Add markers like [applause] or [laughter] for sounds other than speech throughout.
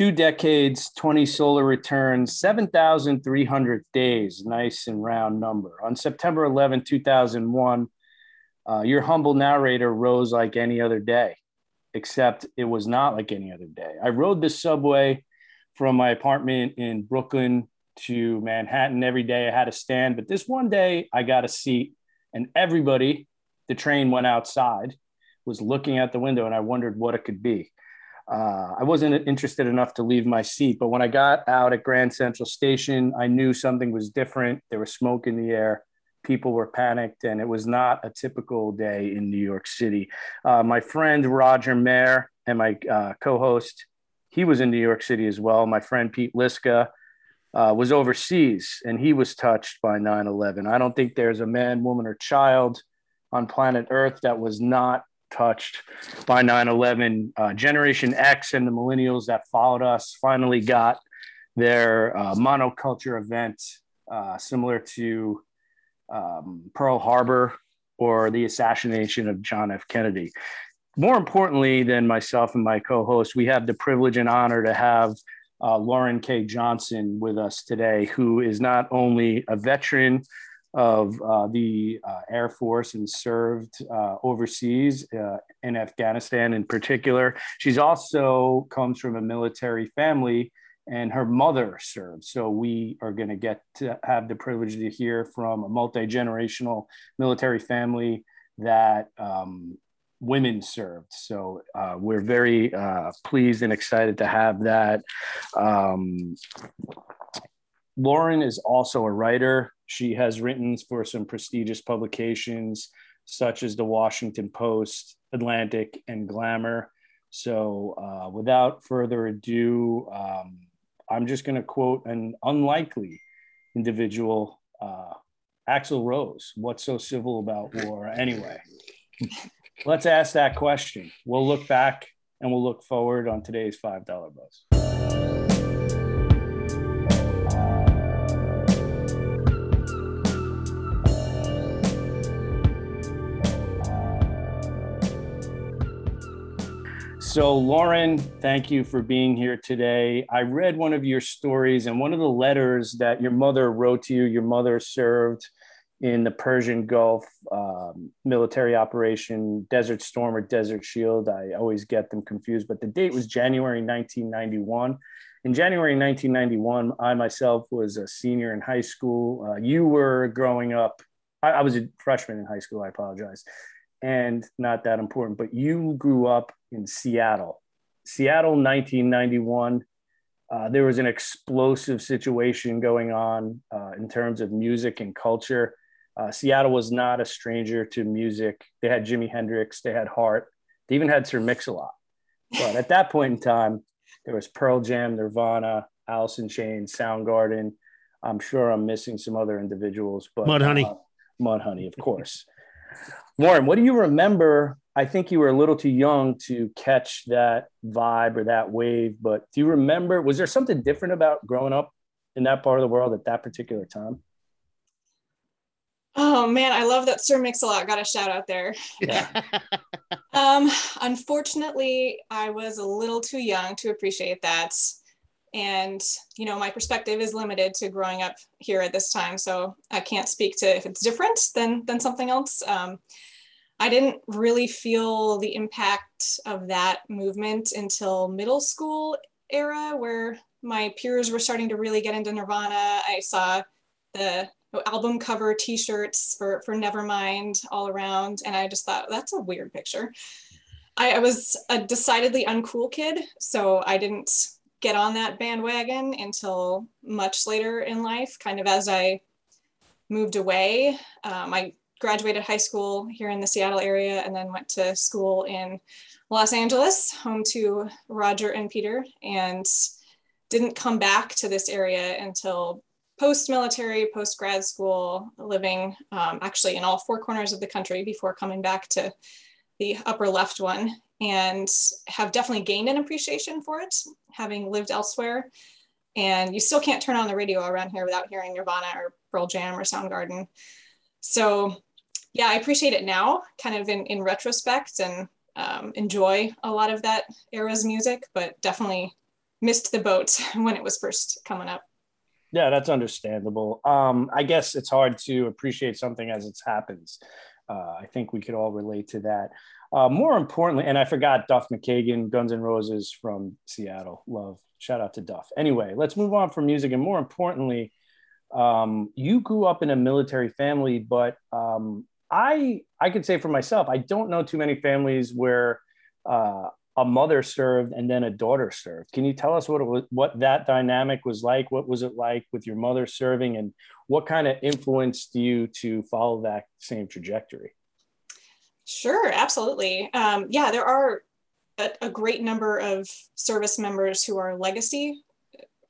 two decades, 20 solar returns, 7,300 days. Nice and round number. On September 11, 2001, uh, your humble narrator rose like any other day, except it was not like any other day. I rode the subway from my apartment in Brooklyn to Manhattan every day. I had a stand, but this one day I got a seat, and everybody, the train went outside, was looking out the window, and I wondered what it could be. Uh, I wasn't interested enough to leave my seat, but when I got out at Grand Central Station, I knew something was different. There was smoke in the air. People were panicked, and it was not a typical day in New York City. Uh, my friend Roger Mayer and my uh, co host, he was in New York City as well. My friend Pete Liska uh, was overseas, and he was touched by 9 11. I don't think there's a man, woman, or child on planet Earth that was not touched by 9 11. Uh, Generation X and the millennials that followed us finally got their uh, monoculture event uh, similar to um, Pearl Harbor or the assassination of John F. Kennedy. More importantly than myself and my co host, we have the privilege and honor to have uh, Lauren K. Johnson with us today, who is not only a veteran of uh, the uh, Air Force and served uh, overseas uh, in Afghanistan in particular. She's also comes from a military family and her mother served. So we are going to get to have the privilege to hear from a multi-generational military family that um, women served. So uh, we're very uh, pleased and excited to have that. Um, Lauren is also a writer. She has written for some prestigious publications such as the Washington Post, Atlantic, and Glamour. So, uh, without further ado, um, I'm just going to quote an unlikely individual, uh, Axl Rose. What's so civil about war? Anyway, let's ask that question. We'll look back and we'll look forward on today's $5 buzz. So, Lauren, thank you for being here today. I read one of your stories and one of the letters that your mother wrote to you. Your mother served in the Persian Gulf um, military operation, Desert Storm or Desert Shield. I always get them confused, but the date was January 1991. In January 1991, I myself was a senior in high school. Uh, you were growing up, I, I was a freshman in high school, I apologize and not that important, but you grew up in Seattle. Seattle, 1991. Uh, there was an explosive situation going on uh, in terms of music and culture. Uh, Seattle was not a stranger to music. They had Jimi Hendrix, they had Heart, they even had Sir Mix-a-Lot. But at that point in time, there was Pearl Jam, Nirvana, Alice in Chains, Soundgarden. I'm sure I'm missing some other individuals, but Mud Honey, uh, Mudhoney, of course. [laughs] Lauren, what do you remember? I think you were a little too young to catch that vibe or that wave, but do you remember? Was there something different about growing up in that part of the world at that particular time? Oh man, I love that Sir Mix-a-Lot got a shout out there. Yeah. [laughs] um, unfortunately, I was a little too young to appreciate that. And, you know, my perspective is limited to growing up here at this time. So I can't speak to if it's different than, than something else. Um, I didn't really feel the impact of that movement until middle school era, where my peers were starting to really get into Nirvana. I saw the album cover t-shirts for, for Nevermind all around. And I just thought, that's a weird picture. I, I was a decidedly uncool kid, so I didn't get on that bandwagon until much later in life, kind of as I moved away. Um, I graduated high school here in the Seattle area and then went to school in Los Angeles, home to Roger and Peter, and didn't come back to this area until post military, post grad school, living um, actually in all four corners of the country before coming back to the upper left one and have definitely gained an appreciation for it, having lived elsewhere. And you still can't turn on the radio around here without hearing Nirvana or Pearl Jam or Soundgarden. So, yeah, I appreciate it now, kind of in, in retrospect, and um, enjoy a lot of that era's music, but definitely missed the boat [laughs] when it was first coming up. Yeah, that's understandable. Um, I guess it's hard to appreciate something as it happens. Uh, I think we could all relate to that. Uh, more importantly, and I forgot Duff McKagan, Guns N' Roses from Seattle. Love. Shout out to Duff. Anyway, let's move on from music. And more importantly, um, you grew up in a military family, but um, I I could say for myself, I don't know too many families where uh, a mother served and then a daughter served. Can you tell us what it was, what that dynamic was like? What was it like with your mother serving, and what kind of influenced you to follow that same trajectory? Sure, absolutely. Um, yeah, there are a, a, great number of service members who are legacy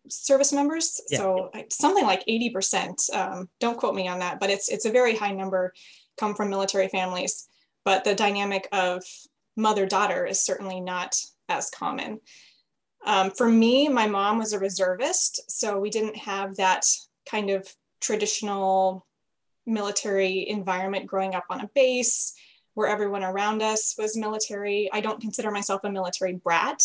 service members. Yeah. So something like 80%. Um, don't quote me on that, but it's it's a very high number come from military families. But the dynamic of mother daughter is certainly not as common. Um, for me, my mom was a reservist, so we didn't have that kind of traditional military environment growing up on a base where everyone around us was military. I don't consider myself a military brat.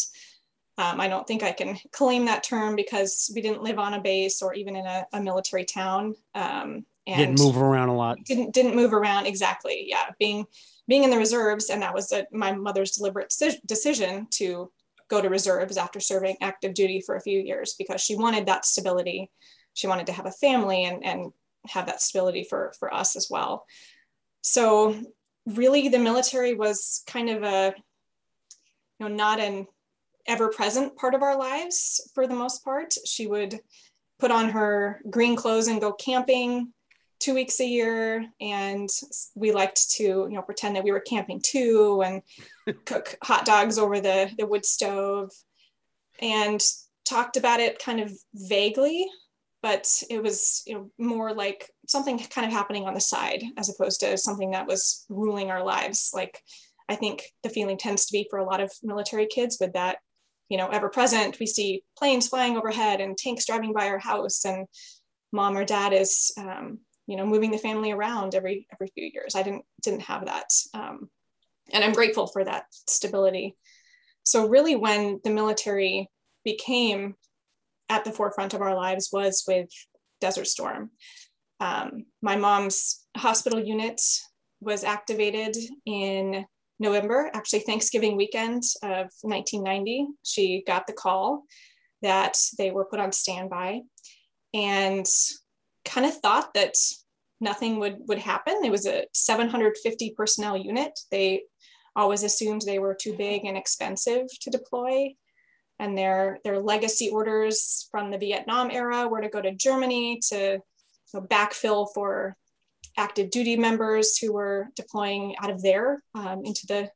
Um, I don't think I can claim that term because we didn't live on a base or even in a, a military town. Um, and didn't move around a lot. Didn't didn't move around exactly. Yeah, being being in the reserves, and that was a, my mother's deliberate decision to go to reserves after serving active duty for a few years because she wanted that stability. She wanted to have a family and and have that stability for for us as well. So really, the military was kind of a you know not an ever present part of our lives for the most part. She would put on her green clothes and go camping two weeks a year and we liked to you know pretend that we were camping too and [laughs] cook hot dogs over the the wood stove and talked about it kind of vaguely but it was you know more like something kind of happening on the side as opposed to something that was ruling our lives. Like i think the feeling tends to be for a lot of military kids with that you know ever present. We see planes flying overhead and tanks driving by our house and mom or dad is um, you know moving the family around every every few years. I didn't didn't have that um, and i'm grateful for that stability. So really when the military became at the forefront of our lives was with desert storm. Um, my mom's hospital unit was activated in november actually thanksgiving weekend of 1990 she got the call that they were put on standby. And kind of thought that nothing would would happen. It was a 750 personnel unit. They always assumed they were too big and expensive to deploy. And their their legacy orders from the Vietnam era were to go to Germany to backfill for active duty members who were deploying out of there um, into the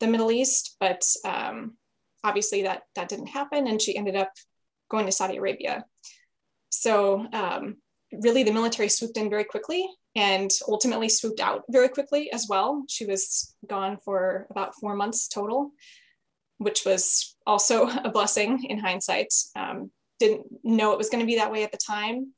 the Middle East. But um, obviously that that didn't happen, and she ended up going to Saudi Arabia. So um, really the military swooped in very quickly and ultimately swooped out very quickly as well. She was gone for about four months total, which was also a blessing in hindsight. Um, didn't know it was going to be that way at the time.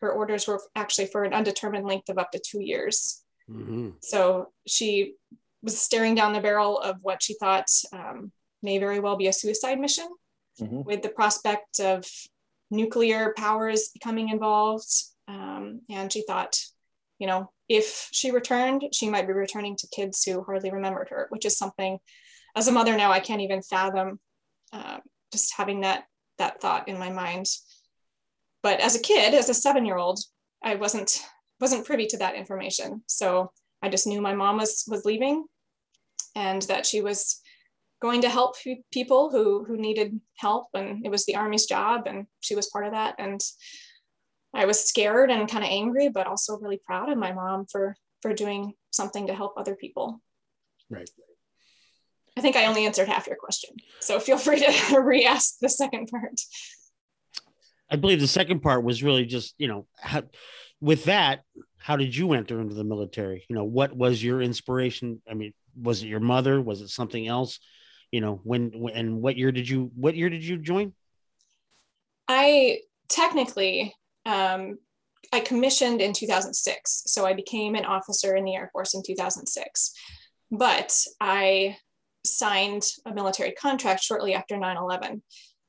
Her orders were actually for an undetermined length of up to two years. Mm-hmm. So she was staring down the barrel of what she thought um, may very well be a suicide mission mm-hmm. with the prospect of nuclear powers becoming involved um, and she thought, you know, if she returned, she might be returning to kids who hardly remembered her, which is something as a mother now I can't even fathom uh, just having that that thought in my mind. But as a kid, as a seven-year-old, I wasn't wasn't privy to that information. So I just knew my mom was was leaving, and that she was going to help people who who needed help, and it was the army's job, and she was part of that. And I was scared and kind of angry, but also really proud of my mom for for doing something to help other people. Right. I think I only answered half your question, so feel [laughs] free to [laughs] re-ask the second part. I believe the second part was really just you know how, with that how did you enter into the military you know what was your inspiration i mean was it your mother was it something else you know when, when and what year did you what year did you join i technically um, I commissioned in 2006. So I became an officer in the Air Force in 2006. But I signed a military contract shortly after 9 11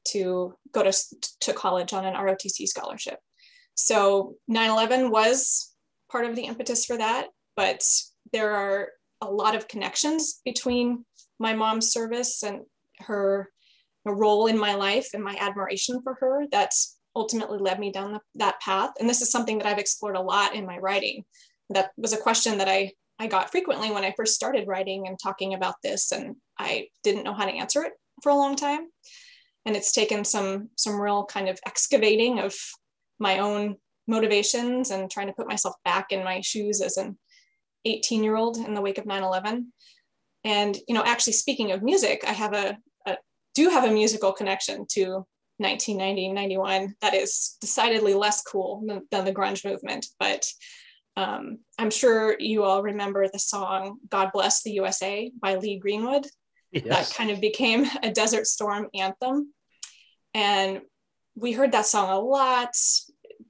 to go to, to college on an ROTC scholarship. So 9 11 was part of the impetus for that, but there are a lot of connections between my mom's service and her role in my life and my admiration for her that ultimately led me down the, that path. And this is something that I've explored a lot in my writing. That was a question that I, I got frequently when I first started writing and talking about this, and I didn't know how to answer it for a long time. And it's taken some some real kind of excavating of my own motivations and trying to put myself back in my shoes as an 18 year old in the wake of 9 11. And, you know, actually speaking of music, I have a, a do have a musical connection to 1990, 91 that is decidedly less cool than, than the grunge movement. But um, I'm sure you all remember the song God Bless the USA by Lee Greenwood. Yes. That kind of became a Desert Storm anthem. And we heard that song a lot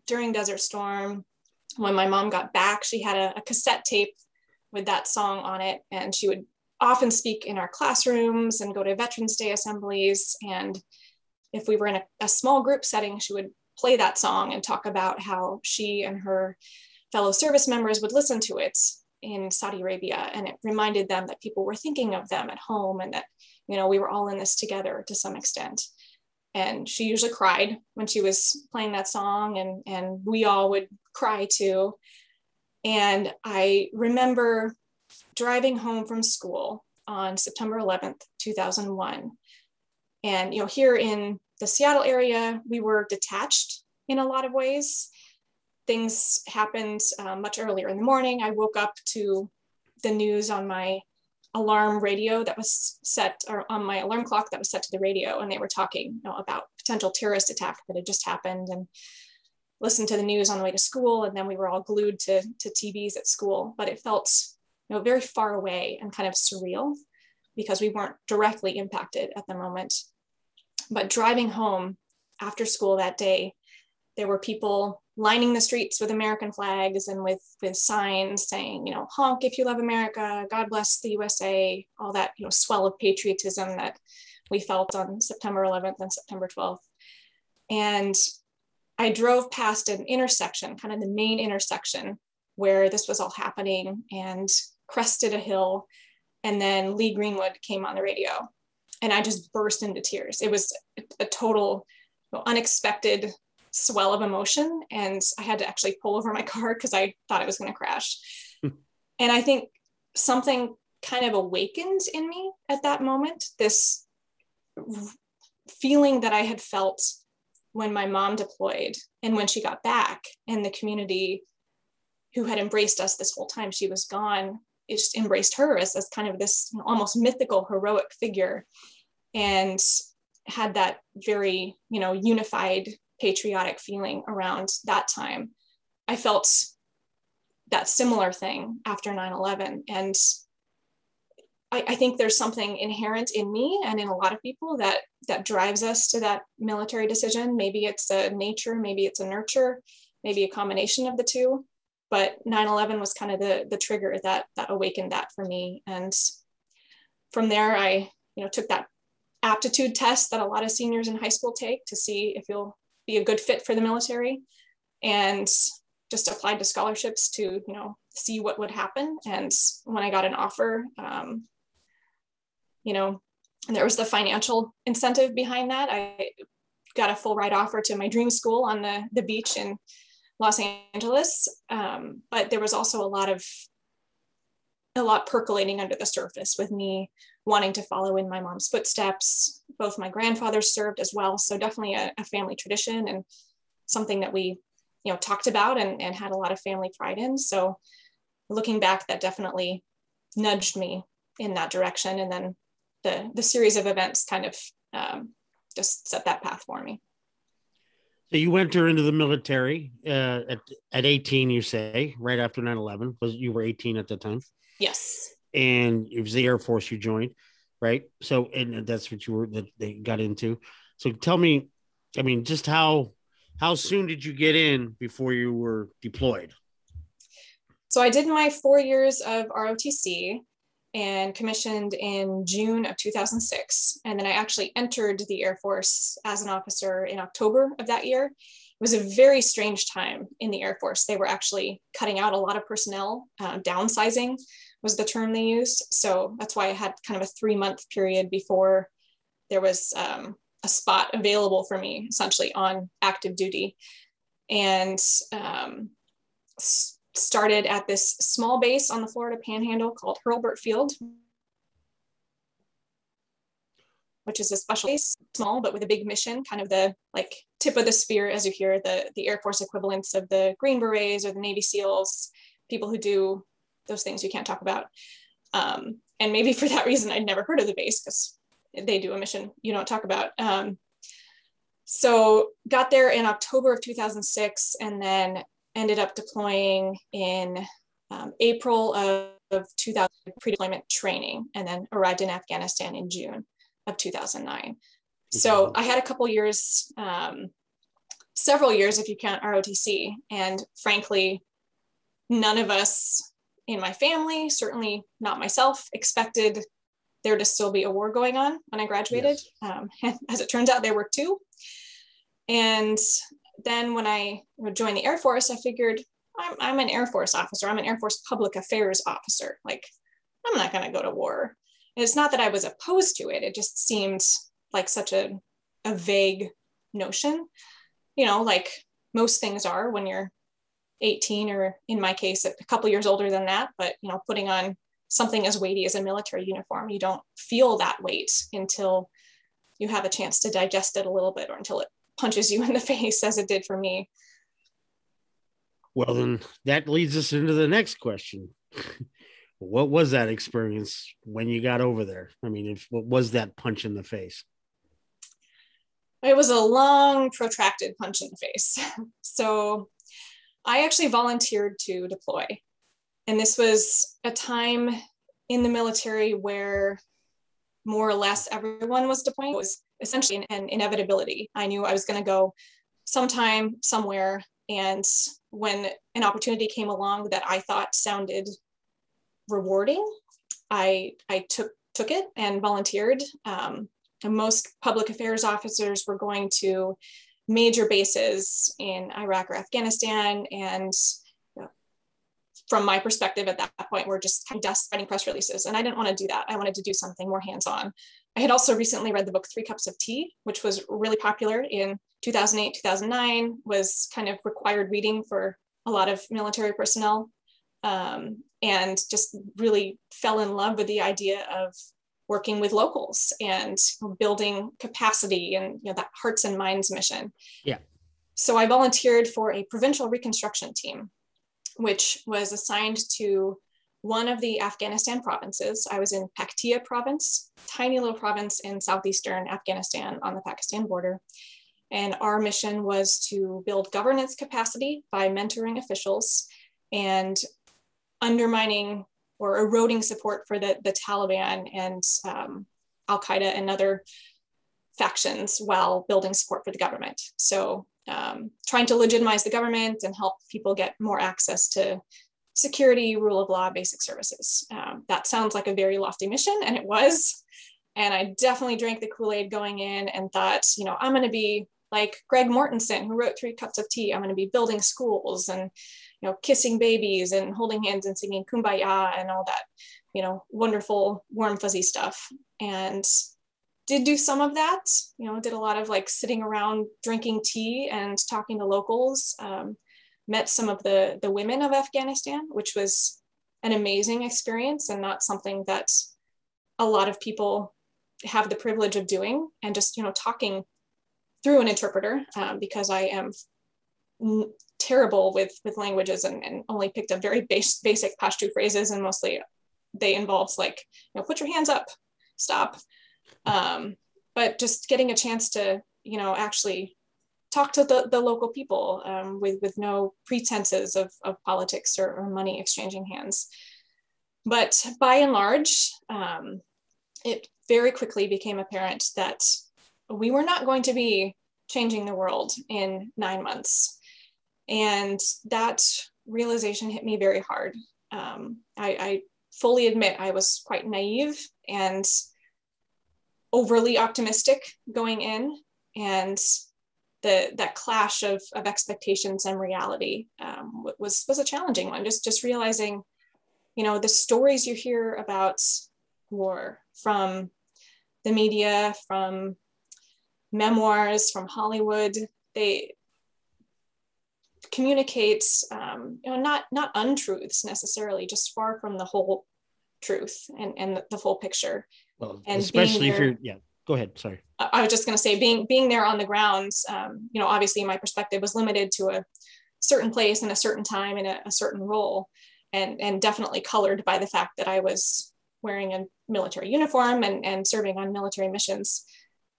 during Desert Storm. When my mom got back, she had a, a cassette tape with that song on it, and she would often speak in our classrooms and go to Veterans Day assemblies. And if we were in a, a, small group setting, she would play that song and talk about how she and her fellow service members would listen to it in Saudi Arabia. And it reminded them that people were thinking of them at home and that, you know, we were all in this together to some extent. And she usually cried when she was playing that song, and, and we all would cry too. And I remember driving home from school on September 11th, 2001. And, you know, here in the Seattle area, we were detached in a lot of ways. Things happened uh, much earlier in the morning. I woke up to the news on my alarm radio that was set, or on my alarm clock that was set to the radio, and they were talking you know, about potential terrorist attack that had just happened, and listened to the news on the way to school. And then we were all glued to, to TVs at school. But it felt you know, very far away and kind of surreal because we weren't directly impacted at the moment. But driving home after school that day, there were people lining the streets with American flags and with, with signs saying, you know, honk if you love America, God bless the USA, all that, you know, swell of patriotism that we felt on September 11th and September 12th. And I drove past an intersection, kind of the main intersection where this was all happening and crested a hill. And then Lee Greenwood came on the radio and I just burst into tears. It was a total unexpected swell of emotion. And I had to actually pull over my [laughs] car because I thought it was going to crash. Hmm. and I think something kind of awakened in me at that moment this feeling that I had felt when my mom deployed and when she got back and the community who had embraced us this whole time she was gone just embraced her as, as kind of this almost mythical heroic figure and had that very you know unified patriotic feeling around that time. I felt that similar thing after 9-11 and I, I, think there's something inherent in me and in a lot of people that that drives us to that military decision. Maybe it's a nature maybe it's a nurture maybe a combination of the two but 9-11 was kind of the the trigger that that awakened that for me. And from there i you know took that aptitude test that a lot of seniors in high school take to see if you'll be a good fit for the military and just applied to scholarships to you know see what would happen. And when i got an offer um, you know there was the financial incentive behind that i got a full ride offer to my dream school on the, the beach in Los Angeles. Um, but there was also a lot of a lot percolating under the surface with me wanting to follow in my mom's footsteps. Both my grandfathers served as well, so definitely a, a family tradition and something that we, you know, talked about and, and had a lot of family pride in. So looking back, that definitely nudged me in that direction, and then the the series of events kind of um, just set that path for me. So you enter into the military uh, at at 18, you say, right after 9-11. Was you were 18 at the time? Yes. And it was the Air Force you joined, right? So and that's what you were that they got into. So tell me, I mean, just how how soon did you get in before you were deployed? So I did my four years of ROTC, and commissioned in June of 2006. And then I actually entered the Air Force as an officer in October of that year. It was a very strange time in the Air Force. They were actually cutting out a lot of personnel, uh, downsizing was the term they used. So that's why I had kind of a three month period before there was um, a spot available for me essentially on active duty. And um, started at this small base on the Florida Panhandle called Hurlburt Field, which is a special base, small but with a big mission, kind of the like tip of the spear, as you hear the the Air Force equivalents of the Green Berets or the Navy SEALs, people who do those things you can't talk about. Um, and maybe for that reason, I'd never heard of the base because they do a mission you don't talk about. Um, so got there in October of 2006, and then ended up deploying in um, April of, of 2000 pre-deployment training and then arrived in Afghanistan in June of 2009. So I had a couple years, um, several years if you count ROTC, and frankly, none of us in my family, certainly not myself, expected there to still be a war going on when I graduated. Yes. Um, [laughs] as it turns out, there were two. And then when I joined the Air Force, I figured I'm, I'm an Air Force officer. I'm an Air Force public affairs officer. Like, I'm not going to go to war. And it's not that I was opposed to it. It just seemed like such a, a vague notion, you know, like most things are when you're 18 or in my case, a couple years older than that, but, you know, putting on something as weighty as a military uniform, you don't feel that weight until you have a chance to digest it a little bit or until it punches you in the [laughs] face as it did for me. Well, then that leads us into the next question. [laughs] what was that experience when you got over there? I mean, if, what was that punch in the face? It was a long, protracted punch in the face. [laughs] So I actually volunteered to deploy. And this was a time in the military where more or less everyone was deploying. It was essentially an, inevitability. I knew I was going to go sometime, somewhere. And when an opportunity came along that I thought sounded rewarding, I, I took, took it and volunteered. Um, and most public affairs officers were going to major bases in Iraq or Afghanistan. And from my perspective at that point, we're just kind of dust press releases. And I didn't want to do that. I wanted to do something more hands on. I had also recently read the book Three Cups of Tea, which was really popular in 2008, 2009, was kind of required reading for a lot of military personnel. Um, and just really fell in love with the idea of working with locals and building capacity and you know that hearts and minds mission. Yeah. So I volunteered for a provincial reconstruction team, which was assigned to one of the Afghanistan provinces. I was in Paktia province, tiny little province in southeastern Afghanistan on the Pakistan border. And our mission was to build governance capacity by mentoring officials and undermining or eroding support for the, the Taliban and um, Al Qaeda and other factions while building support for the government. So, um, trying to legitimize the government and help people get more access to security, rule of law, basic services. Um, that sounds like a very lofty mission, and it was. And I definitely drank the Kool Aid going in and thought, you know, I'm going to be like Greg Mortenson, who wrote Three Cups of Tea. I'm going to be building schools and, you know, kissing babies and holding hands and singing Kumbaya and all that, you know, wonderful, warm, fuzzy stuff. And did do some of that, you know, did a lot of like sitting around drinking tea and talking to locals. Um, met some of the, the women of Afghanistan, which was an amazing experience and not something that a lot of people have the privilege of doing and just you know talking through an interpreter um, because I am n- terrible with with languages and, and only picked up very base, basic Pashto phrases and mostly they involves like you know put your hands up stop. Um, but just getting a chance to you know actually talk to the, the local people um, with, with no pretenses of, of politics or, or, money exchanging hands. But by and large, um, it very quickly became apparent that we were not going to be changing the world in nine months. And that realization hit me very hard. Um, I, I, fully admit I was quite naive and overly optimistic going in. And the, that clash of, of expectations and reality um, was, was a challenging one. Just, just realizing, you know, the stories you hear about war from the media, from memoirs, from Hollywood, they communicate, um, you know, not not untruths necessarily, just far from the whole truth and and the full picture. Well, and especially there, if you're, yeah. Go ahead. Sorry. I was just going to say, being being there on the ground, um, you know, obviously my perspective was limited to a certain place and a certain time and a, a certain role, and and definitely colored by the fact that I was wearing a military uniform and, and serving on military missions.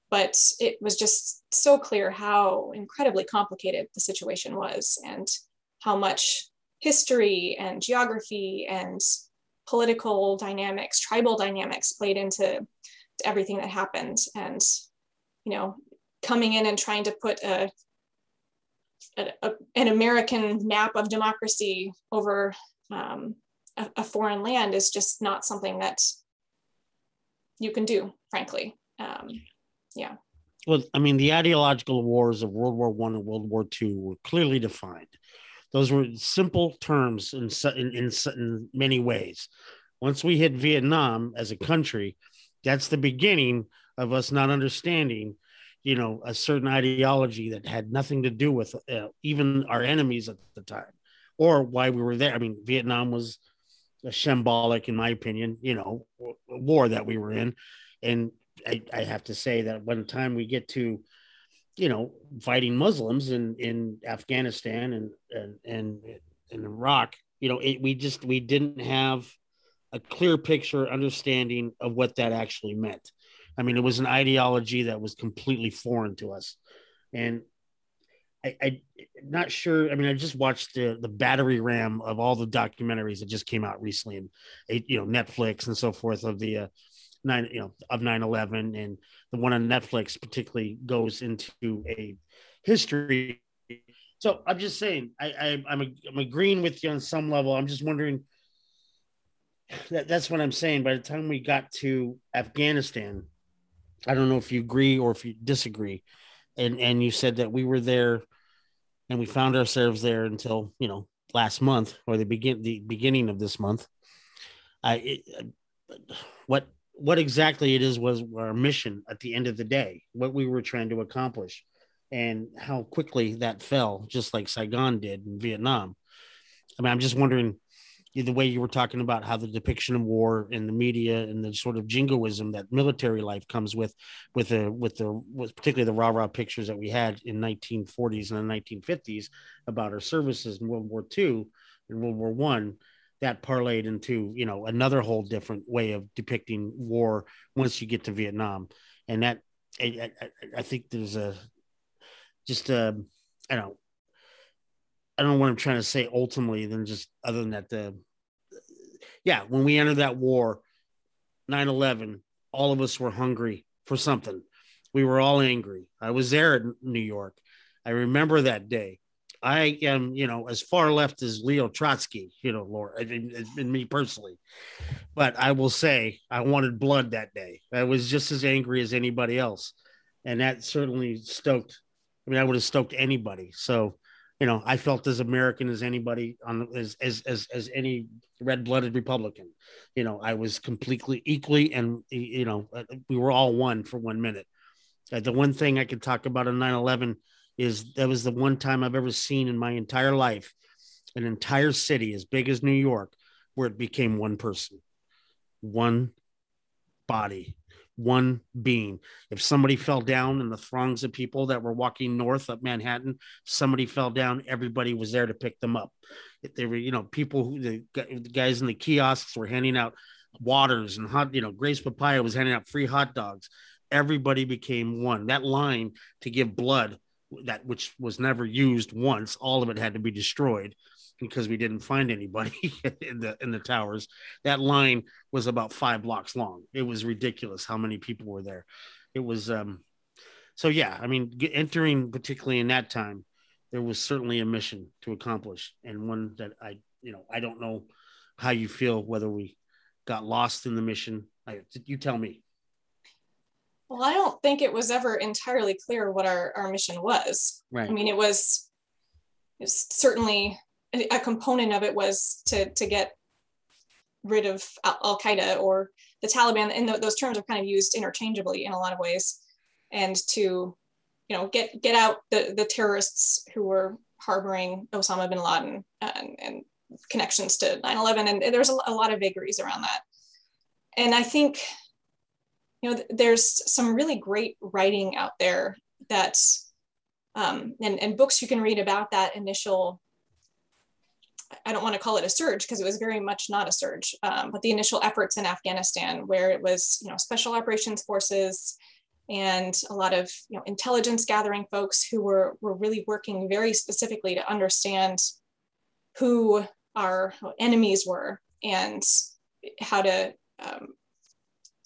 But it was just so clear how incredibly complicated the situation was and how much history and geography and political dynamics, tribal dynamics played into everything that happened. And, you know, coming in and trying to put a, a, a an American map of democracy over um, a, a, foreign land is just not something that you can do, frankly. Um, yeah. Well, I mean, the ideological wars of World War One and World War Two were clearly defined. Those were simple terms in, in, in, in many ways. Once we hit Vietnam as a country, that's the beginning of us not understanding, you know, a certain ideology that had nothing to do with uh, even our enemies at the time or why we were there. I mean, Vietnam was a shambolic, in my opinion, you know, war that we were in. And I, I have to say that one time we get to, you know, fighting Muslims in, in Afghanistan and, and, and in Iraq, you know, it, we just, we didn't have a clear picture understanding of what that actually meant. I mean, it was an ideology that was completely foreign to us. And I, I not sure. I mean, I just watched the the battery ram of all the documentaries that just came out recently, and you know Netflix and so forth of the uh, nine, you know, of 9-11. and the one on Netflix particularly goes into a history. So I'm just saying, I, I I'm a, I'm agreeing with you on some level. I'm just wondering. That, that's what I'm saying. By the time we got to Afghanistan, I don't know if you agree or if you disagree, and and you said that we were there and we found ourselves there until you know last month or the begin the beginning of this month. I it, what what exactly it is was our mission at the end of the day, what we were trying to accomplish, and how quickly that fell, just like Saigon did in Vietnam. I mean, I'm just wondering the way you were talking about how the depiction of war in the media and the sort of jingoism that military life comes with, with the with the with particularly the rah rah pictures that we had in 1940s and the 1950s about our services in World War II and World War One, that parlayed into you know another whole different way of depicting war once you get to Vietnam, and that I, I, I think there's a just a I don't know I don't know what I'm trying to say ultimately than just other than that the yeah, when we entered that war, 9-11, all of us were hungry for something. We were all angry. I was there in New York. I remember that day. I am, you know, as far left as Leo Trotsky, you know, Laura, I mean, me personally. But I will say I wanted blood that day. I was just as angry as anybody else. And that certainly stoked. I mean, I would have stoked anybody. So you know, I felt as American as anybody on as as as, as any red-blooded Republican. You know, I was completely equally, and you know, uh, we were all one for one minute. Uh, the one thing I could talk about on 9-11 is that was the one time I've ever seen in my entire life an entire city as big as New York where it became one person, one body, one being. If somebody fell down in the throngs of people that were walking north of Manhattan, somebody fell down, everybody was there to pick them up. They were, you know, people who the guys in the kiosks were handing out waters and hot, you know, Gray's Papaya was handing out free hot dogs. Everybody became one. That line to give blood, that which was never used once, all of it had to be destroyed because we didn't find anybody [laughs] in the in the towers. That line was about five blocks long. It was ridiculous how many people were there. It was um so yeah, I mean entering particularly in that time, there was certainly a mission to accomplish and one that I you know, I don't know how you feel whether we got lost in the mission? I, you tell me. Well, I don't think it was ever entirely clear what our, our mission was. Right. I mean, it was, it was certainly a component of it was to to get rid of Al Qaeda or the Taliban, and th- those terms are kind of used interchangeably in a lot of ways, and to you know get get out the the terrorists who were harboring Osama bin Laden and, and connections to 9/11, and there's a, a lot of vagaries around that. And I think you know there's some really great writing out there that um, and, and books you can read about that initial I don't want to call it a surge because it was very much not a surge, um, but the initial efforts in Afghanistan, where it was, you know, special operations forces and a lot of, you know, intelligence gathering folks who were, were really working very specifically to understand who our enemies were and how to um,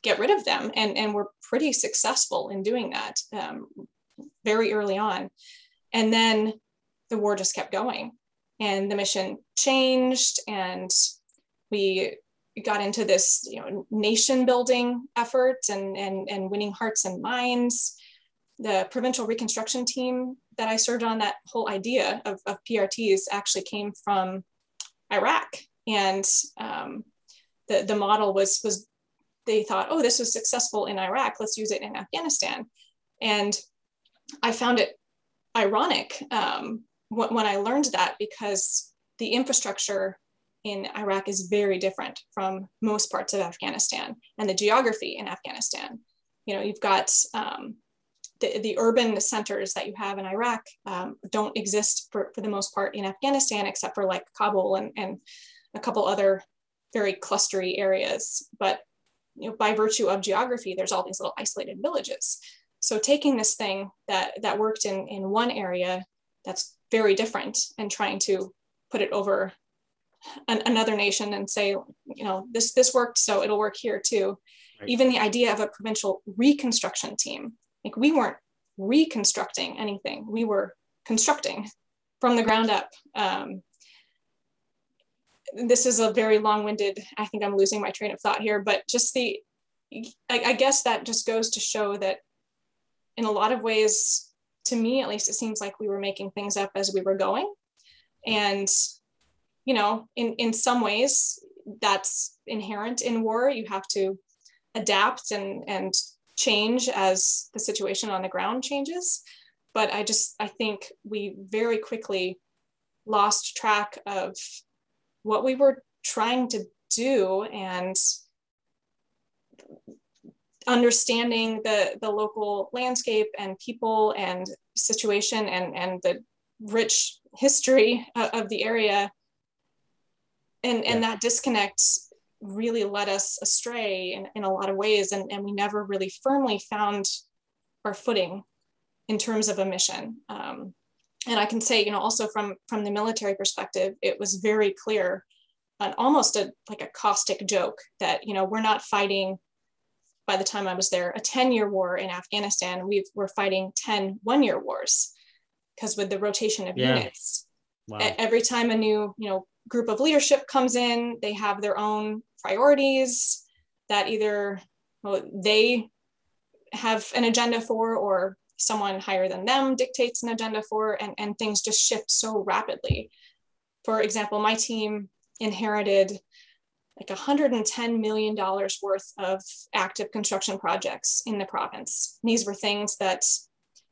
get rid of them. And, and we're pretty successful in doing that um, very early on. And then the war just kept going and the mission changed and we got into this you know nation building effort and and and winning hearts and minds. The provincial reconstruction team that i served on that whole idea of, of prts actually came from iraq. And um, the, the model was was they thought oh this was successful in iraq let's use it in afghanistan. And i found it ironic um, when I learned that because the infrastructure in Iraq is very different from most parts of Afghanistan and the geography in Afghanistan. You know, you've got um, the, the urban centers that you have in Iraq um, don't exist for, for the most part in Afghanistan, except for like Kabul and, and a couple other very clustery areas. But you know, by virtue of geography, there's all these little isolated villages. So taking this thing that that worked in, in one area that's very different and trying to put it over an, another nation and say, you know, this this worked, so it'll work here too. Right. Even the idea of a provincial reconstruction team, like we weren't reconstructing anything, we were constructing from the ground up. Um, this is a very long-winded. I think I'm losing my train of thought here, but just the, I, I guess that just goes to show that, in a lot of ways, to me at least it seems like we were making things up as we were going. And you know in in some ways that's inherent in war. You have to adapt and and change as the situation on the ground changes. But i just i think we very quickly lost track of what we were trying to do and understanding the, the local landscape and people and situation and, and the rich history of the area. And, and that disconnect really led us astray in, in a lot of ways. And, and we never really firmly found our footing in terms of a mission. Um, and I can say, you know, also from, from the military perspective, it was very clear and almost a, like a caustic joke that, you know, we're not fighting by the time I was there, a 10 year war in Afghanistan. we were fighting 10 one year wars because with the rotation of yeah. units, wow. every time a new you know group of leadership comes in, they have their own priorities that either well, they have an agenda for or someone higher than them dictates an agenda for and, and things just shift so rapidly. For example, my team inherited like $110 million worth of active construction projects in the province. these were things that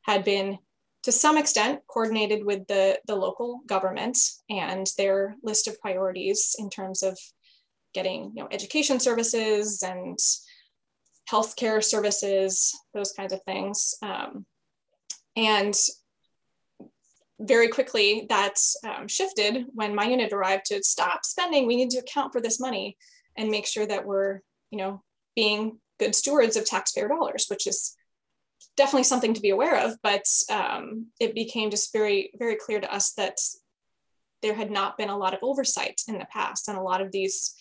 had been to some extent coordinated with the, the local government and their list of priorities in terms of getting you know, education services and healthcare services, those kinds of things. Um, and very quickly that um, shifted when my unit arrived to stop spending. We need to account for this money and make sure that we're, you know, being good stewards of taxpayer dollars, which is definitely something to be aware of. But um, it became just very, very clear to us that there had not been a lot of oversight in the past, and a lot of these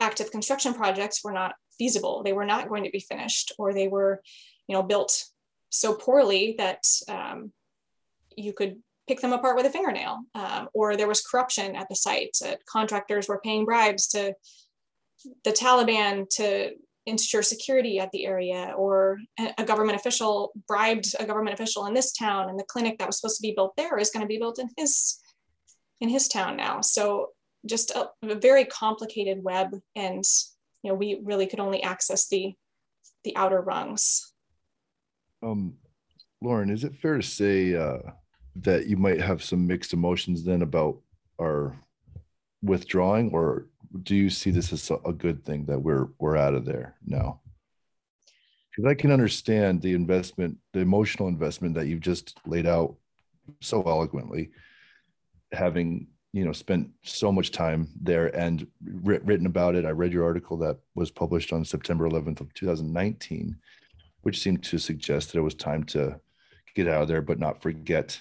active construction projects were not feasible. They were not going to be finished, or they were, you know, built so poorly that um, you could pick them apart with a fingernail. Um, or there was corruption at the site. Uh, contractors were paying bribes to the Taliban to ensure security at the area, or a government official bribed a government official in this town, and the clinic that was supposed to be built there is going to be built in his in his town now. So just a, a very complicated web, and you know we really could only access the the outer rungs. Um, Lauren, is it fair to say uh, that you might have some mixed emotions then about our withdrawing, or do you see this as a good thing that we're we're out of there now? Because I can understand the investment, the emotional investment that you've just laid out so eloquently, having you know spent so much time there and written about it. I read your article that was published on September 11th of 2019, which seemed to suggest that it was time to get out of there, but not forget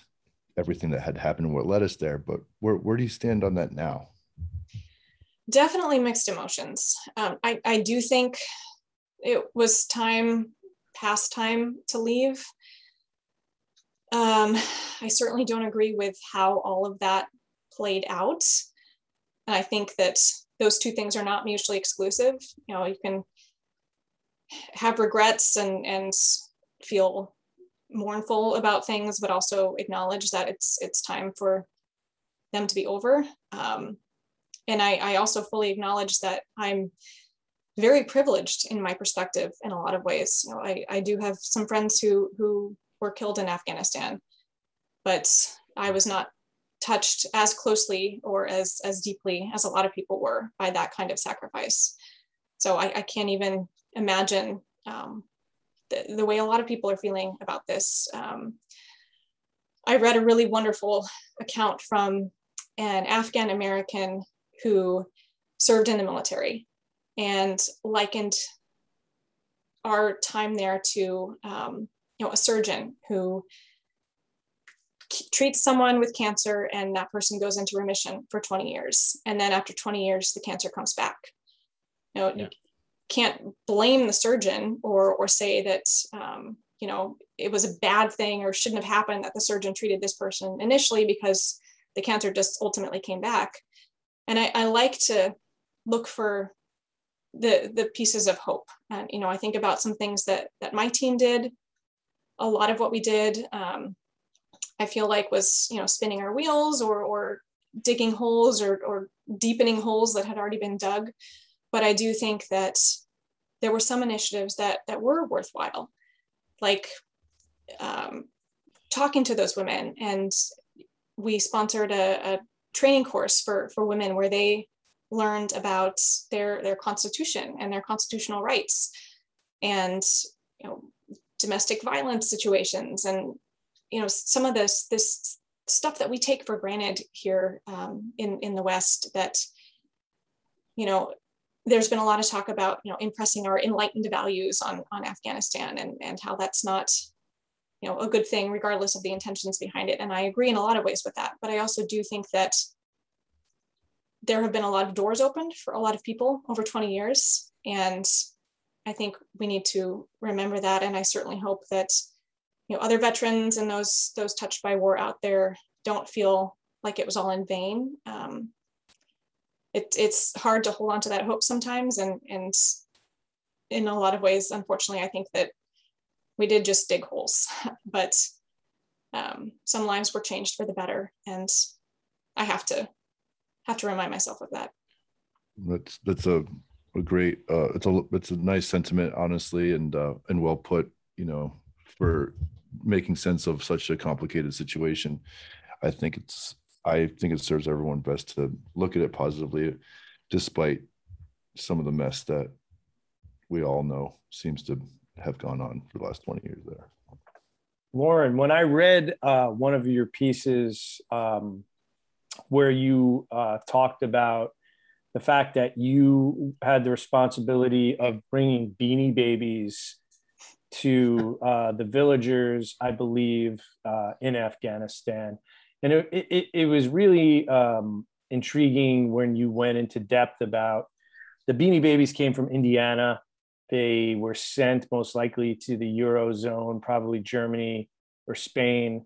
everything that had happened and what led us there. But where where do you stand on that now? definitely mixed emotions. Um, I, I do think it was time, past time to leave. Um, I certainly don't agree with how all of that played out. And I think that those two things are not mutually exclusive. You know, you can have regrets and, and feel mournful about things, but also acknowledge that it's it's time for them to be over. Um, and I, I also fully acknowledge that I'm very privileged in my perspective in a lot of ways. You know, I, I do have some friends who who were killed in Afghanistan, but I was not touched as closely or as as deeply as a lot of people were by that kind of sacrifice. So I, I can't even imagine um, the, the way a lot of people are feeling about this. Um, I read a really wonderful account from an Afghan American who served in the military and likened our time there to um, you know a surgeon who treats someone with cancer and that person goes into remission for 20 years and then after 20 years the cancer comes back you know yeah. Can't blame the surgeon or or say that um, you know it was a bad thing or shouldn't have happened that the surgeon treated this person initially because the cancer just ultimately came back. And I, I like to look for the the pieces of hope. And you know i think about some things that that my team did. A lot of what we did um, i feel like was you know spinning our wheels or or digging holes or or deepening holes that had already been dug but i do think that there were some initiatives that that were worthwhile like um, talking to those women. And we sponsored a, a training course for for women where they learned about their their constitution and their constitutional rights and you know domestic violence situations and you know some of this this stuff that we take for granted here um, in in the west that you know there's been a lot of talk about you know impressing our enlightened values on on afghanistan and and how that's not you know a good thing regardless of the intentions behind it. And i agree in a lot of ways with that. But i also do think that there have been a lot of doors opened for a lot of people over 20 years. And i think we need to remember that. And i certainly hope that you know other veterans and those those touched by war out there don't feel like it was all in vain. Um, it, it's hard to hold on to that hope sometimes and and in a lot of ways unfortunately i think that we did just dig holes, [laughs] but um, some lives were changed for the better, and I have to have to remind myself of that. That's that's a, a great uh, it's a it's a nice sentiment, honestly, and uh, and well put. You know, for making sense of such a complicated situation. I think it's I think it serves everyone best to look at it positively, despite some of the mess that we all know seems to have gone on for the last 20 years there. Lauren, when I read uh, one of your pieces um, where you uh, talked about the fact that you had the responsibility of bringing beanie babies to uh, the villagers, I believe, uh, in Afghanistan. And it, it, it was really um, intriguing when you went into depth about the beanie babies came from Indiana they were sent most likely to the Eurozone, probably Germany or Spain,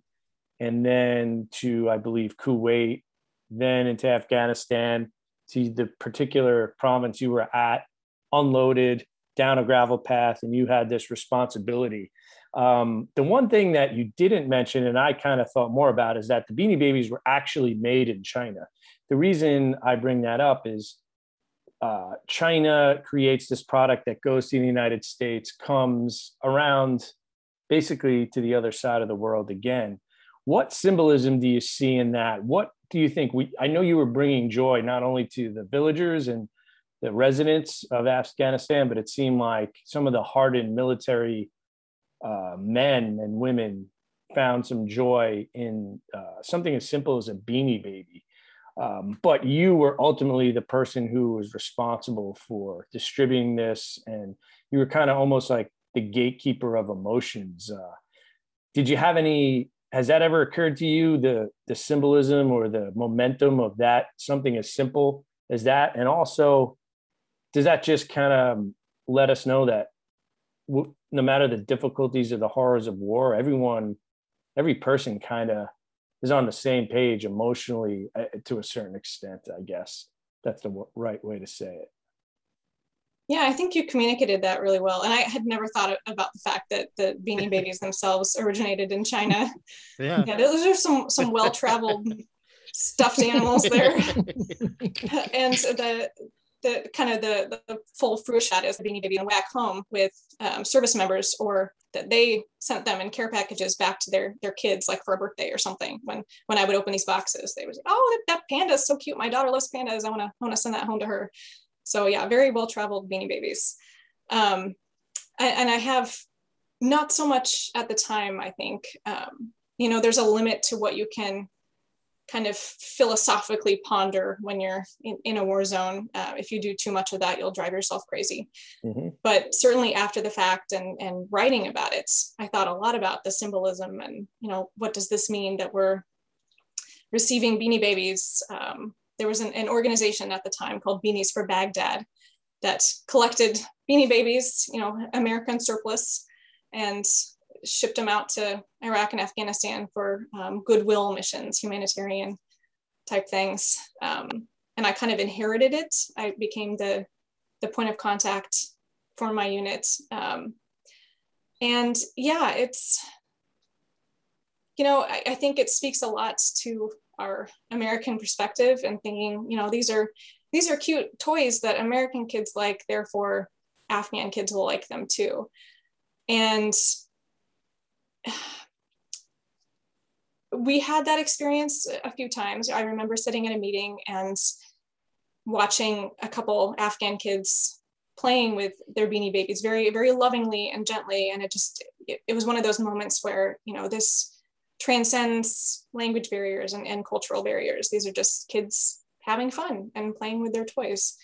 and then to, I believe, Kuwait, then into Afghanistan. to the particular province you were at, unloaded down a gravel path, and you had this responsibility. Um, the one thing that you didn't mention, and I kind of thought more about, is that the Beanie Babies were actually made in China. The reason I bring that up is uh, China creates this product that goes to the United States, comes around basically to the other side of the world again. What symbolism do you see in that? What do you think we? I know you were bringing joy not only to the villagers and the residents of Afghanistan, but it seemed like some of the hardened military uh, men and women found some joy in uh, something as simple as a beanie baby. Um, but you were ultimately the person who was responsible for distributing this, and you were kind of almost like the gatekeeper of emotions. Uh, did you have any? Has that ever occurred to you the the symbolism or the momentum of that something as simple as that, and also does that just kind of let us know that no matter the difficulties or the horrors of war, everyone, every person kind of is on the same page emotionally uh, to a certain extent, I guess. That's the right way to say it. Yeah, I think you communicated that really well. And I had never thought about the fact that the beanie babies themselves originated in China. [laughs] Yeah. yeah those are some some well-traveled [laughs] stuffed animals there. [laughs] and the the kind of the, the full fruition is the beanie baby and back home with um, service members or that they sent them in care packages back to their their kids like for a birthday or something. When when i would open these boxes they would say oh that, that panda is so cute. My daughter loves pandas. I want to want to send that home to her. So yeah very well traveled beanie babies. Um, and, and, i have not so much at the time i think um, you know there's a limit to what you can kind of philosophically ponder when you're in, in a war zone. Uh, if you do too much of that, you'll drive yourself crazy. Mm-hmm. But certainly after the fact and, and writing about it, I thought a lot about the symbolism and, you know, what does this mean that we're receiving beanie babies? Um, there was an, an organization at the time called Beanies for Baghdad that collected beanie babies, you know, American surplus and shipped them out to Iraq and Afghanistan for um, goodwill missions, humanitarian type things. Um, and I kind of inherited it. I became the, the point of contact for my unit. Um, and yeah, it's, you know, I, I think it speaks a lot to our American perspective and thinking, you know, these are these are cute toys that American kids like, therefore Afghan kids will like them too. And [sighs] we had that experience a few times. I remember sitting in a meeting and watching a couple Afghan kids playing with their beanie babies very, very lovingly and gently. And it just, it, it was one of those moments where, you know, this transcends language barriers and, and cultural barriers. These are just kids having fun and playing with their toys.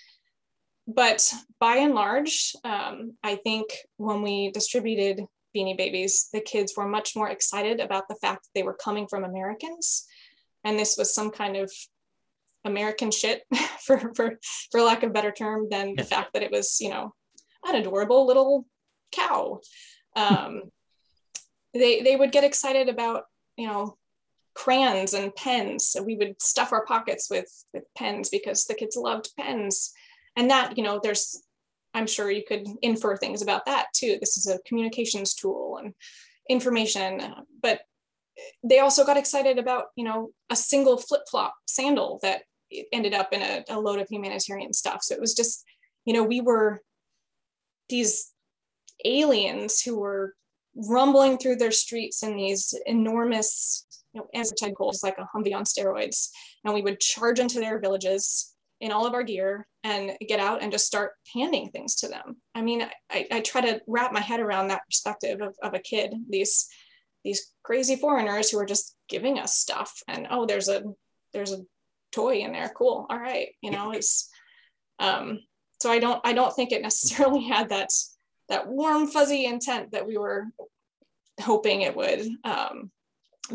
But by and large, um, I think when we distributed Beanie Babies, the kids were much more excited about the fact that they were coming from Americans. And this was some kind of American shit, [laughs] for, for, for lack of a better term, than the fact that it was, you know, an adorable little cow. Um, they, they would get excited about, you know, crayons and pens. So we would stuff our pockets with, with pens because the kids loved pens. And that, you know, there's I'm sure you could infer things about that too. This is a communications tool and information, but they also got excited about, you know, a single flip flop sandal that ended up in a, a load of humanitarian stuff. So it was just, you know, we were these aliens who were rumbling through their streets in these enormous, you know, anti-goals like a Humvee on steroids, and we would charge into their villages in all of our gear and get out and just start handing things to them. I mean, I, I try to wrap my head around that perspective of, of a kid, these these crazy foreigners who are just giving us stuff and oh there's a there's a toy in there. Cool. All right. You know it's um so i don't i don't think it necessarily [laughs] had that that warm fuzzy intent that we were hoping it would. Um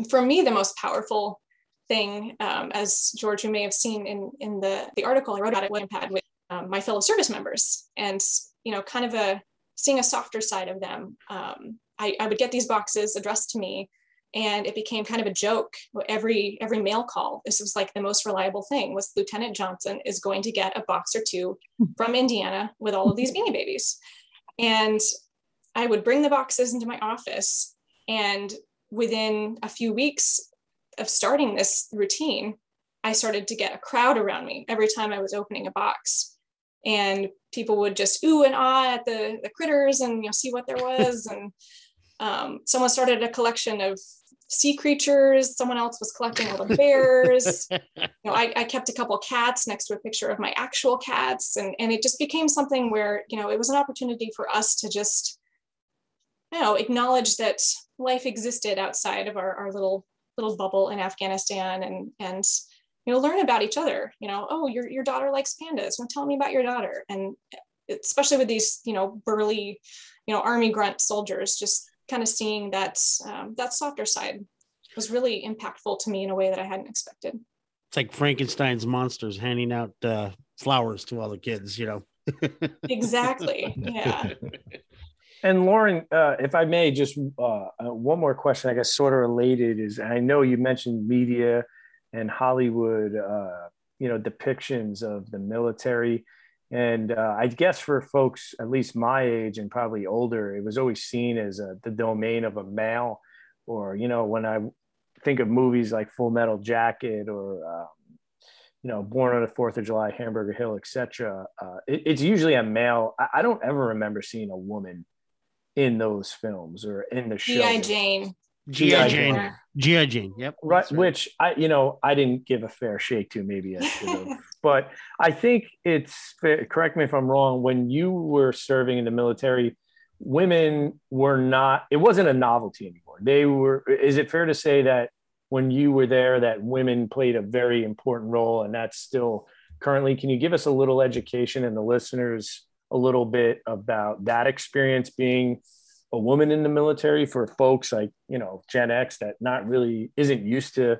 for me the most powerful thing, um, as George, you may have seen in, in the, the article I wrote about it, I've had with um, my fellow service members and, you know, kind of a seeing a softer side of them. Um, I, I would get these boxes addressed to me and it became kind of a joke every every mail call this was like the most reliable thing was lieutenant johnson is going to get a box or two from indiana with all of these beanie babies and i would bring the boxes into my office and within a few weeks of starting this routine i started to get a crowd around me every time i was opening a box and people would just ooh and ah at the, the critters and you know see what there was [laughs] and um, someone started a collection of sea creatures. Someone else was collecting little bears. [laughs] you know, I, I, kept a couple cats next to a picture of my actual cats, and and it just became something where you know it was an opportunity for us to just, you know, acknowledge that life existed outside of our, our little little bubble in Afghanistan, and and you know learn about each other. You know, oh your your daughter likes pandas. Well, tell me about your daughter, and especially with these you know burly, you know army grunt soldiers, just kind of seeing that um, that softer side was really impactful to me in a way that I hadn't expected. It's like Frankenstein's monsters handing out uh, flowers to all the kids, you know. [laughs] exactly. Yeah. [laughs] And Lauren, uh, if I may, just uh, uh, one more question, I guess, sort of related is I know you mentioned media and Hollywood, uh, you know, depictions of the military. And uh, I guess for folks, at least my age and probably older, it was always seen as a, the domain of a male. Or, you know, when I think of movies like Full Metal Jacket or, um, you know, Born on the Fourth of July, Hamburger Hill, etc., uh, it, it's usually a male. I, I, don't ever remember seeing a woman in those films or in the show. G.I. Jane. G.I. Jane. G.I. Jane. Yep. Right, right. Which I, you know, I didn't give a fair shake to. Maybe I should have. [laughs] but I think it's correct me if I'm wrong. When you were serving in the military, women were not. It wasn't a novelty anymore. They were. Is it fair to say that when you were there, that women played a very important role, and that's still currently? Can you give us a little education and the listeners a little bit about that experience being a woman in the military for folks like you know gen x that not really isn't used to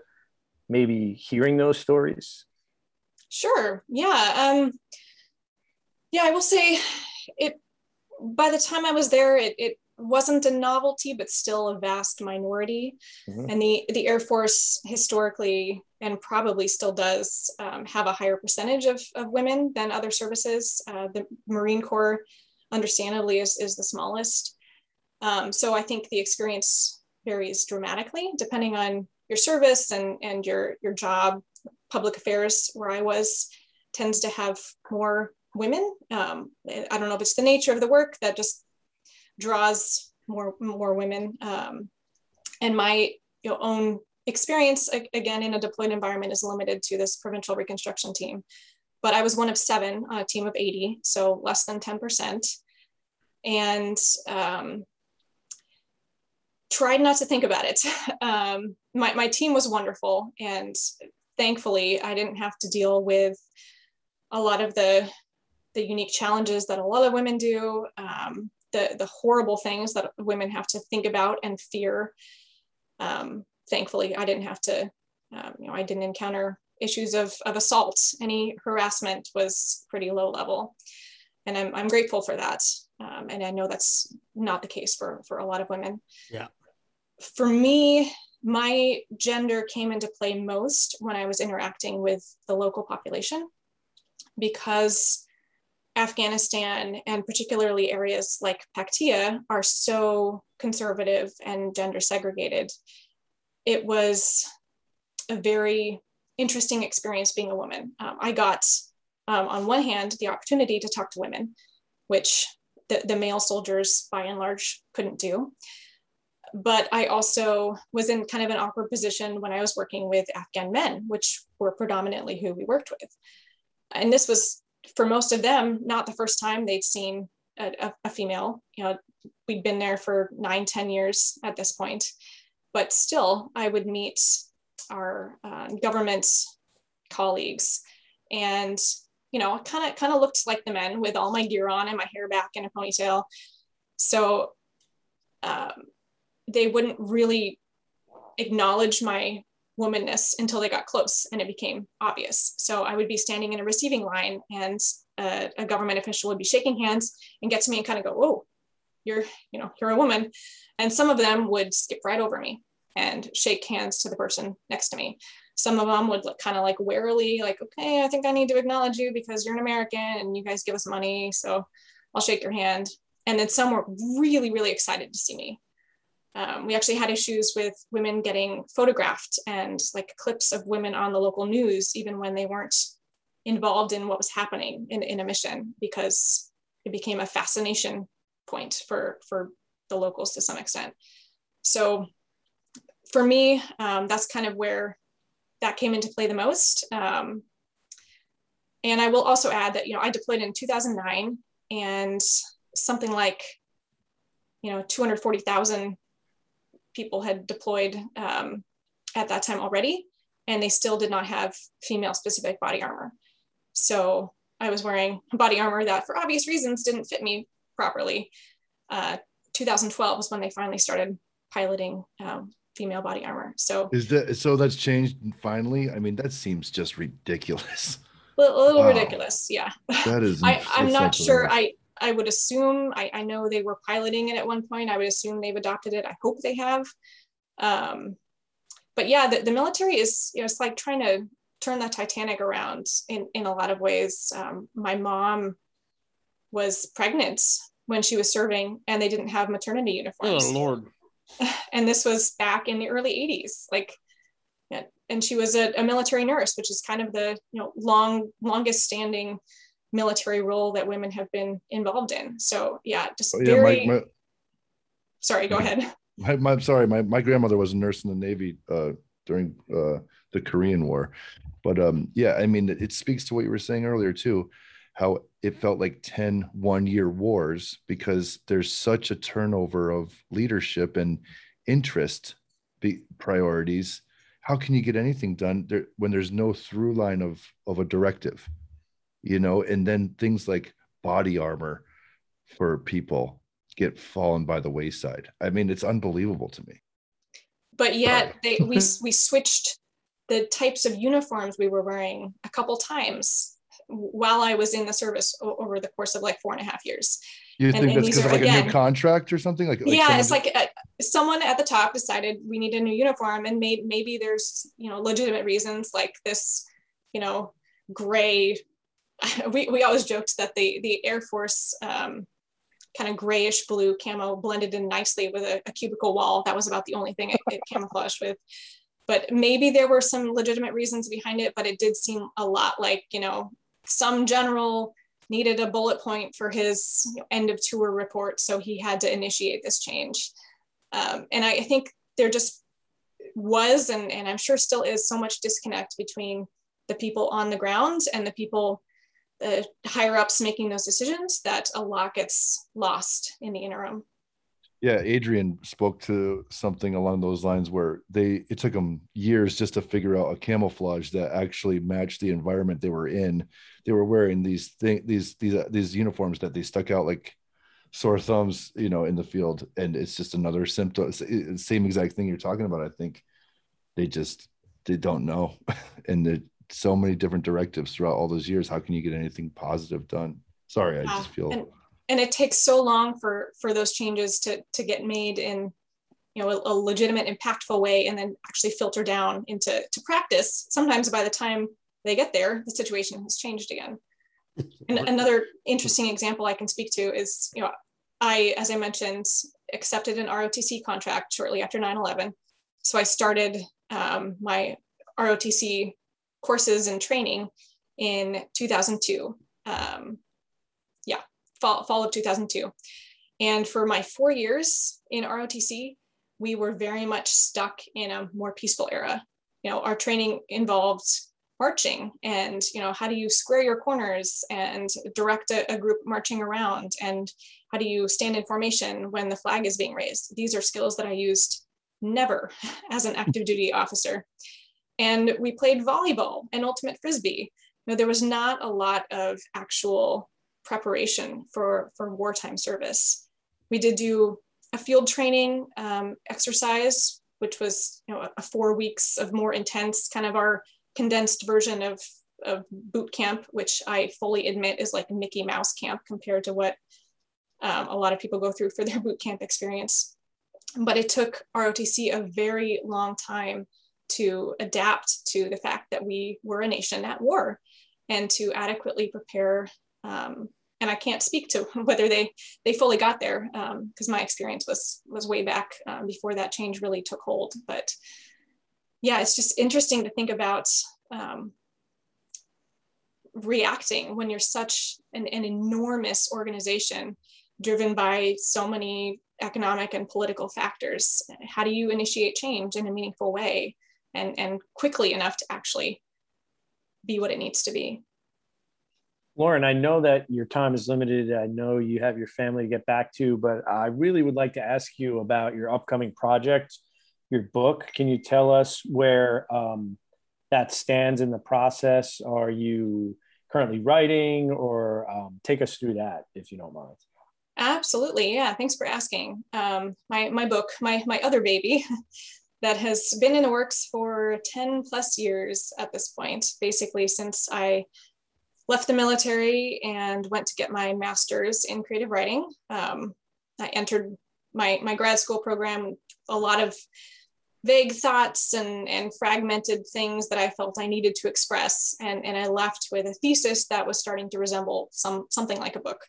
maybe hearing those stories? Sure. Yeah um yeah i will say it by the time i was there it, it wasn't a novelty but still a vast minority. Mm-hmm. and the the air force historically and probably still does um, have a higher percentage of, of women than other services uh, the marine corps understandably is, is the smallest um, so I think the experience varies dramatically depending on your service and, and your, your job. Public affairs, where I was, tends to have more women. Um, I don't know if it's the nature of the work that just draws more, more women. Um, and my you know, own experience, again, in a deployed environment is limited to this provincial reconstruction team. But I was one of seven on a team of 80, so less than 10%. And um, tried not to think about it. [laughs] Um, my, my team was wonderful. And thankfully, I didn't have to deal with a lot of the, the unique challenges that a lot of women do, um, the, the horrible things that women have to think about and fear. Um, thankfully, I didn't have to, um, you know, I didn't encounter issues of, of assault. Any harassment was pretty low level. And I'm, I'm grateful for that. Um, and I know that's not the case for, for a lot of women. Yeah for me, my gender came into play most when I was interacting with the local population because Afghanistan and particularly areas like Paktia are so conservative and gender segregated. It was a very interesting experience being a woman. Um, I got, um, on one hand, the opportunity to talk to women, which the, the male soldiers by and large couldn't do but I also was in kind of an awkward position when I was working with Afghan men, which were predominantly who we worked with. And this was for most of them not the first time they'd seen a, a, a female. You know, we'd been there for nine, ten years at this point, but still, I would meet our uh, government colleagues, and you know, kind of kind of looked like the men with all my gear on and my hair back in a ponytail. So um, they wouldn't really acknowledge my womanness until they got close and it became obvious. So I would be standing in a receiving line and a, a government official would be shaking hands and get to me and kind of go, "Oh, you're, you know, you're a woman," and some of them would skip right over me. And shake hands to the person next to me. Some of them would look kind of like warily, like, okay, I think I need to acknowledge you because you're an American and you guys give us money. So I'll shake your hand. And then some were really, really excited to see me. Um, we actually had issues with women getting photographed and like clips of women on the local news, even when they weren't involved in what was happening in, in a mission, because it became a fascination point for, for the locals to some extent. So for me, um, that's kind of where that came into play the most. Um, and I will also add that, you know, I deployed in 2009 and something like, you know, 240,000 people had deployed um, at that time already, and they still did not have female specific body armor. So I was wearing body armor that for obvious reasons didn't fit me properly. Uh, 2012 was when they finally started piloting um, female body armor. So is that so? That's changed finally. I mean, that seems just ridiculous. A little, a little wow. ridiculous, yeah. That is. [laughs] I, I'm not sure. I I would assume. I, I know they were piloting it at one point. I would assume they've adopted it. I hope they have. Um, but yeah, the, the military is you know it's like trying to turn the Titanic around in in a lot of ways. Um, my mom was pregnant when she was serving, and they didn't have maternity uniforms. Oh Lord! [sighs] and this was back in the early 80s like and she was a, a, military nurse which is kind of the you know long longest standing military role that women have been involved in. So yeah just oh, yeah, very my, my, sorry go ahead. [laughs] My, my, i'm sorry my, my grandmother was a nurse in the navy uh, during uh, the korean war. But um, yeah i mean it, it speaks to what you were saying earlier too how it felt like 10 one year wars because there's such a turnover of leadership and interest priorities. How can you get anything done there, when there's no through line of of a directive you know? And then things like body armor for people get fallen by the wayside. I mean it's unbelievable to me. But yet they we we switched the types of uniforms we were wearing a couple times while I was in the service over the course of like four and a half years. You think and, that's because of like again, a new contract or something? Like, like yeah, it's like a, uh, someone at the top decided we need a new uniform, and may, maybe there's you know legitimate reasons like this, you know, gray. [laughs] We, we always joked that the the Air Force um, kind of grayish blue camo blended in nicely with a, a, cubicle wall. That was about the only thing it, it camouflaged with. But maybe there were some legitimate reasons behind it, but it did seem a lot like you know some general needed a bullet point for his end of tour report, so he had to initiate this change. Um, and I, I think there just was, and, and I'm sure still is, so much disconnect between the people on the ground and the people, the higher ups making those decisions that a lot gets lost in the interim yeah adrian spoke to something along those lines where they it took them years just to figure out a camouflage that actually matched the environment they were in. They were wearing these thing these these uh, these uniforms that they stuck out like sore thumbs you know in the field and it's just another symptom same exact thing you're talking about i think. They just they don't know [laughs] and there's so many different directives throughout all those years. How can you get anything positive done? Sorry i just feel and- and it takes so long for for those changes to to get made in you know a, a, legitimate impactful way and then actually filter down into to practice. Sometimes by the time they get there the situation has changed again. [laughs] And another interesting example i can speak to is you know i as i mentioned accepted an rotc contract shortly after 9-11 so i started um, my rotc courses and training in 2002 um, fall, fall of 2002. And for my four years in ROTC, we were very much stuck in a more peaceful era. You know, our training involved marching and, you know, how do you square your corners and direct a, a group marching around and how do you stand in formation when the flag is being raised? These are skills that I used never [laughs] as an active duty officer. And we played volleyball and ultimate frisbee. You know, there was not a lot of actual preparation for, for wartime service. We did do a field training um, exercise, which was you know, a, four weeks of more intense, kind of our condensed version of, of boot camp, which I fully admit is like Mickey Mouse camp compared to what um, a lot of people go through for their boot camp experience. but it took ROTC a very long time to adapt to the fact that we were a nation at war and to adequately prepare. Um, and I can't speak to [laughs] whether they they fully got there because um, my experience was was way back um, before that change really took hold. But yeah, it's just interesting to think about um, reacting when you're such an, an enormous organization driven by so many economic and political factors. How do you initiate change in a meaningful way and, and quickly enough to actually be what it needs to be? Lauren, I know that your time is limited. I know you have your family to get back to, but I really would like to ask you about your upcoming project, your book. Can you tell us where um, that stands in the process? Are you currently writing, or um, take us through that if you don't mind? Absolutely, yeah. Thanks for asking. Um, my my book, my my other baby, [laughs] that has been in the works for ten plus years at this point. Basically, since I left the military and went to get my master's in creative writing. Um, I entered my my grad school program. A lot of vague thoughts and, and fragmented things that I felt I needed to express. And, and I left with a thesis that was starting to resemble some, something like a book.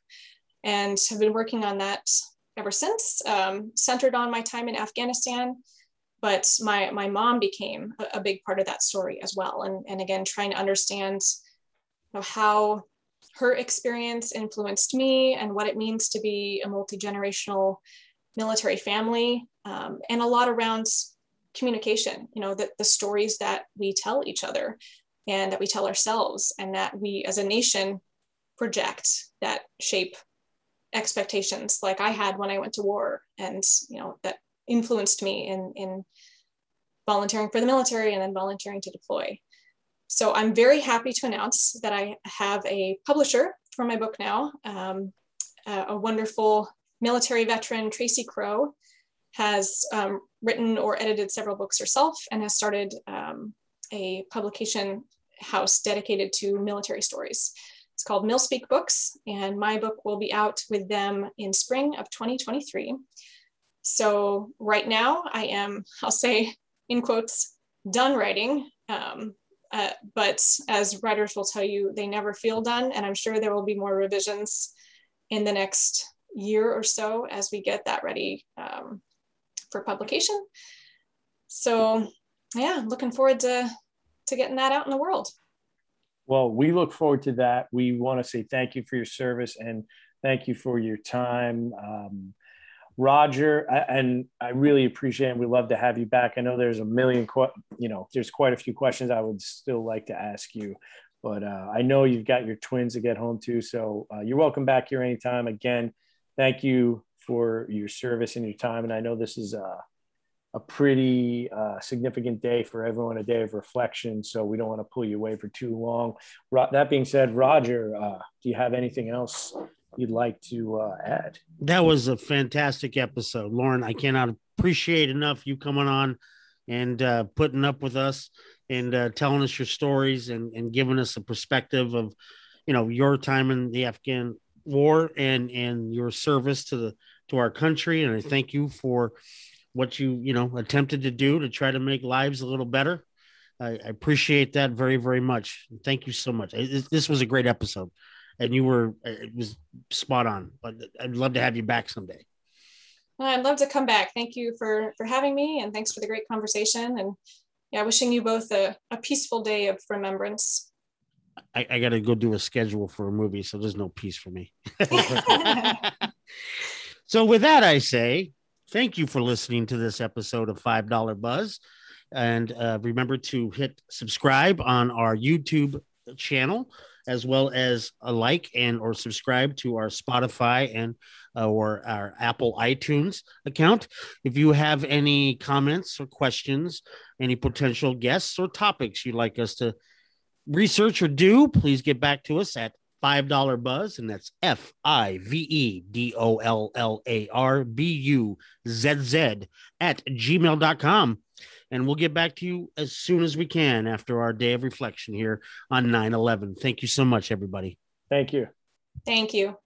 And have been working on that ever since, um, centered on my time in Afghanistan. But my, my mom became a, a big part of that story as well. And, and again, trying to understand know, how her experience influenced me and what it means to be a multi-generational military family um, and a lot around communication, you know, that the stories that we tell each other and that we tell ourselves and that we as a nation project that shape expectations like I had when I went to war and, you know, that influenced me in, in volunteering for the military and then volunteering to deploy. So I'm very happy to announce that I have a publisher for my book now, um, a, a wonderful military veteran, Tracy Crow, has um, written or edited several books herself and has started um, a publication house dedicated to military stories. It's called Milspeak Books, and my book will be out with them in spring of 2023. So right now I am, I'll say in quotes, done writing. Um, uh, but as writers will tell you, they never feel done. And I'm sure there will be more revisions in the next year or so as we get that ready um, for publication. So yeah, looking forward to, to getting that out in the world. Well, we look forward to that. We want to say thank you for your service and thank you for your time. Um, Roger, and I really appreciate it. We love to have you back. I know there's a million, you know, there's quite a few questions I would still like to ask you, but uh, I know you've got your twins to get home to. So uh, you're welcome back here anytime. Again, thank you for your service and your time. And I know this is a, a pretty uh, significant day for everyone, a day of reflection. So we don't want to pull you away for too long. That being said, Roger, uh, do you have anything else you'd like to uh, add? That was a fantastic episode, Lauren. I cannot appreciate enough you coming on and uh, putting up with us and uh, telling us your stories and, and giving us a perspective of, you know, your time in the Afghan war and and your service to the to our country. And I thank you for what you, you know, attempted to do to try to make lives a little better. I, I appreciate that very, very much. Thank you so much. this was a great episode and you were, it was spot on, but I'd love to have you back someday. Well, I'd love to come back. Thank you for, for having me and thanks for the great conversation. And yeah, wishing you both a, a peaceful day of remembrance. I, I got to go do a schedule for a movie, so there's no peace for me. [laughs] So, with that, I say thank you for listening to this episode of $5 Buzz. And uh, remember to hit subscribe on our YouTube channel, as well as a like and or subscribe to our Spotify and uh, or our Apple iTunes account. If you have any comments or questions, any potential guests or topics you'd like us to research or do, please get back to us at $5 buzz, and that's F I V E D O L L A R B U Z Z at gmail.com. And we'll get back to you as soon as we can after our day of reflection here on 9 11. Thank you so much, everybody. Thank you. Thank you.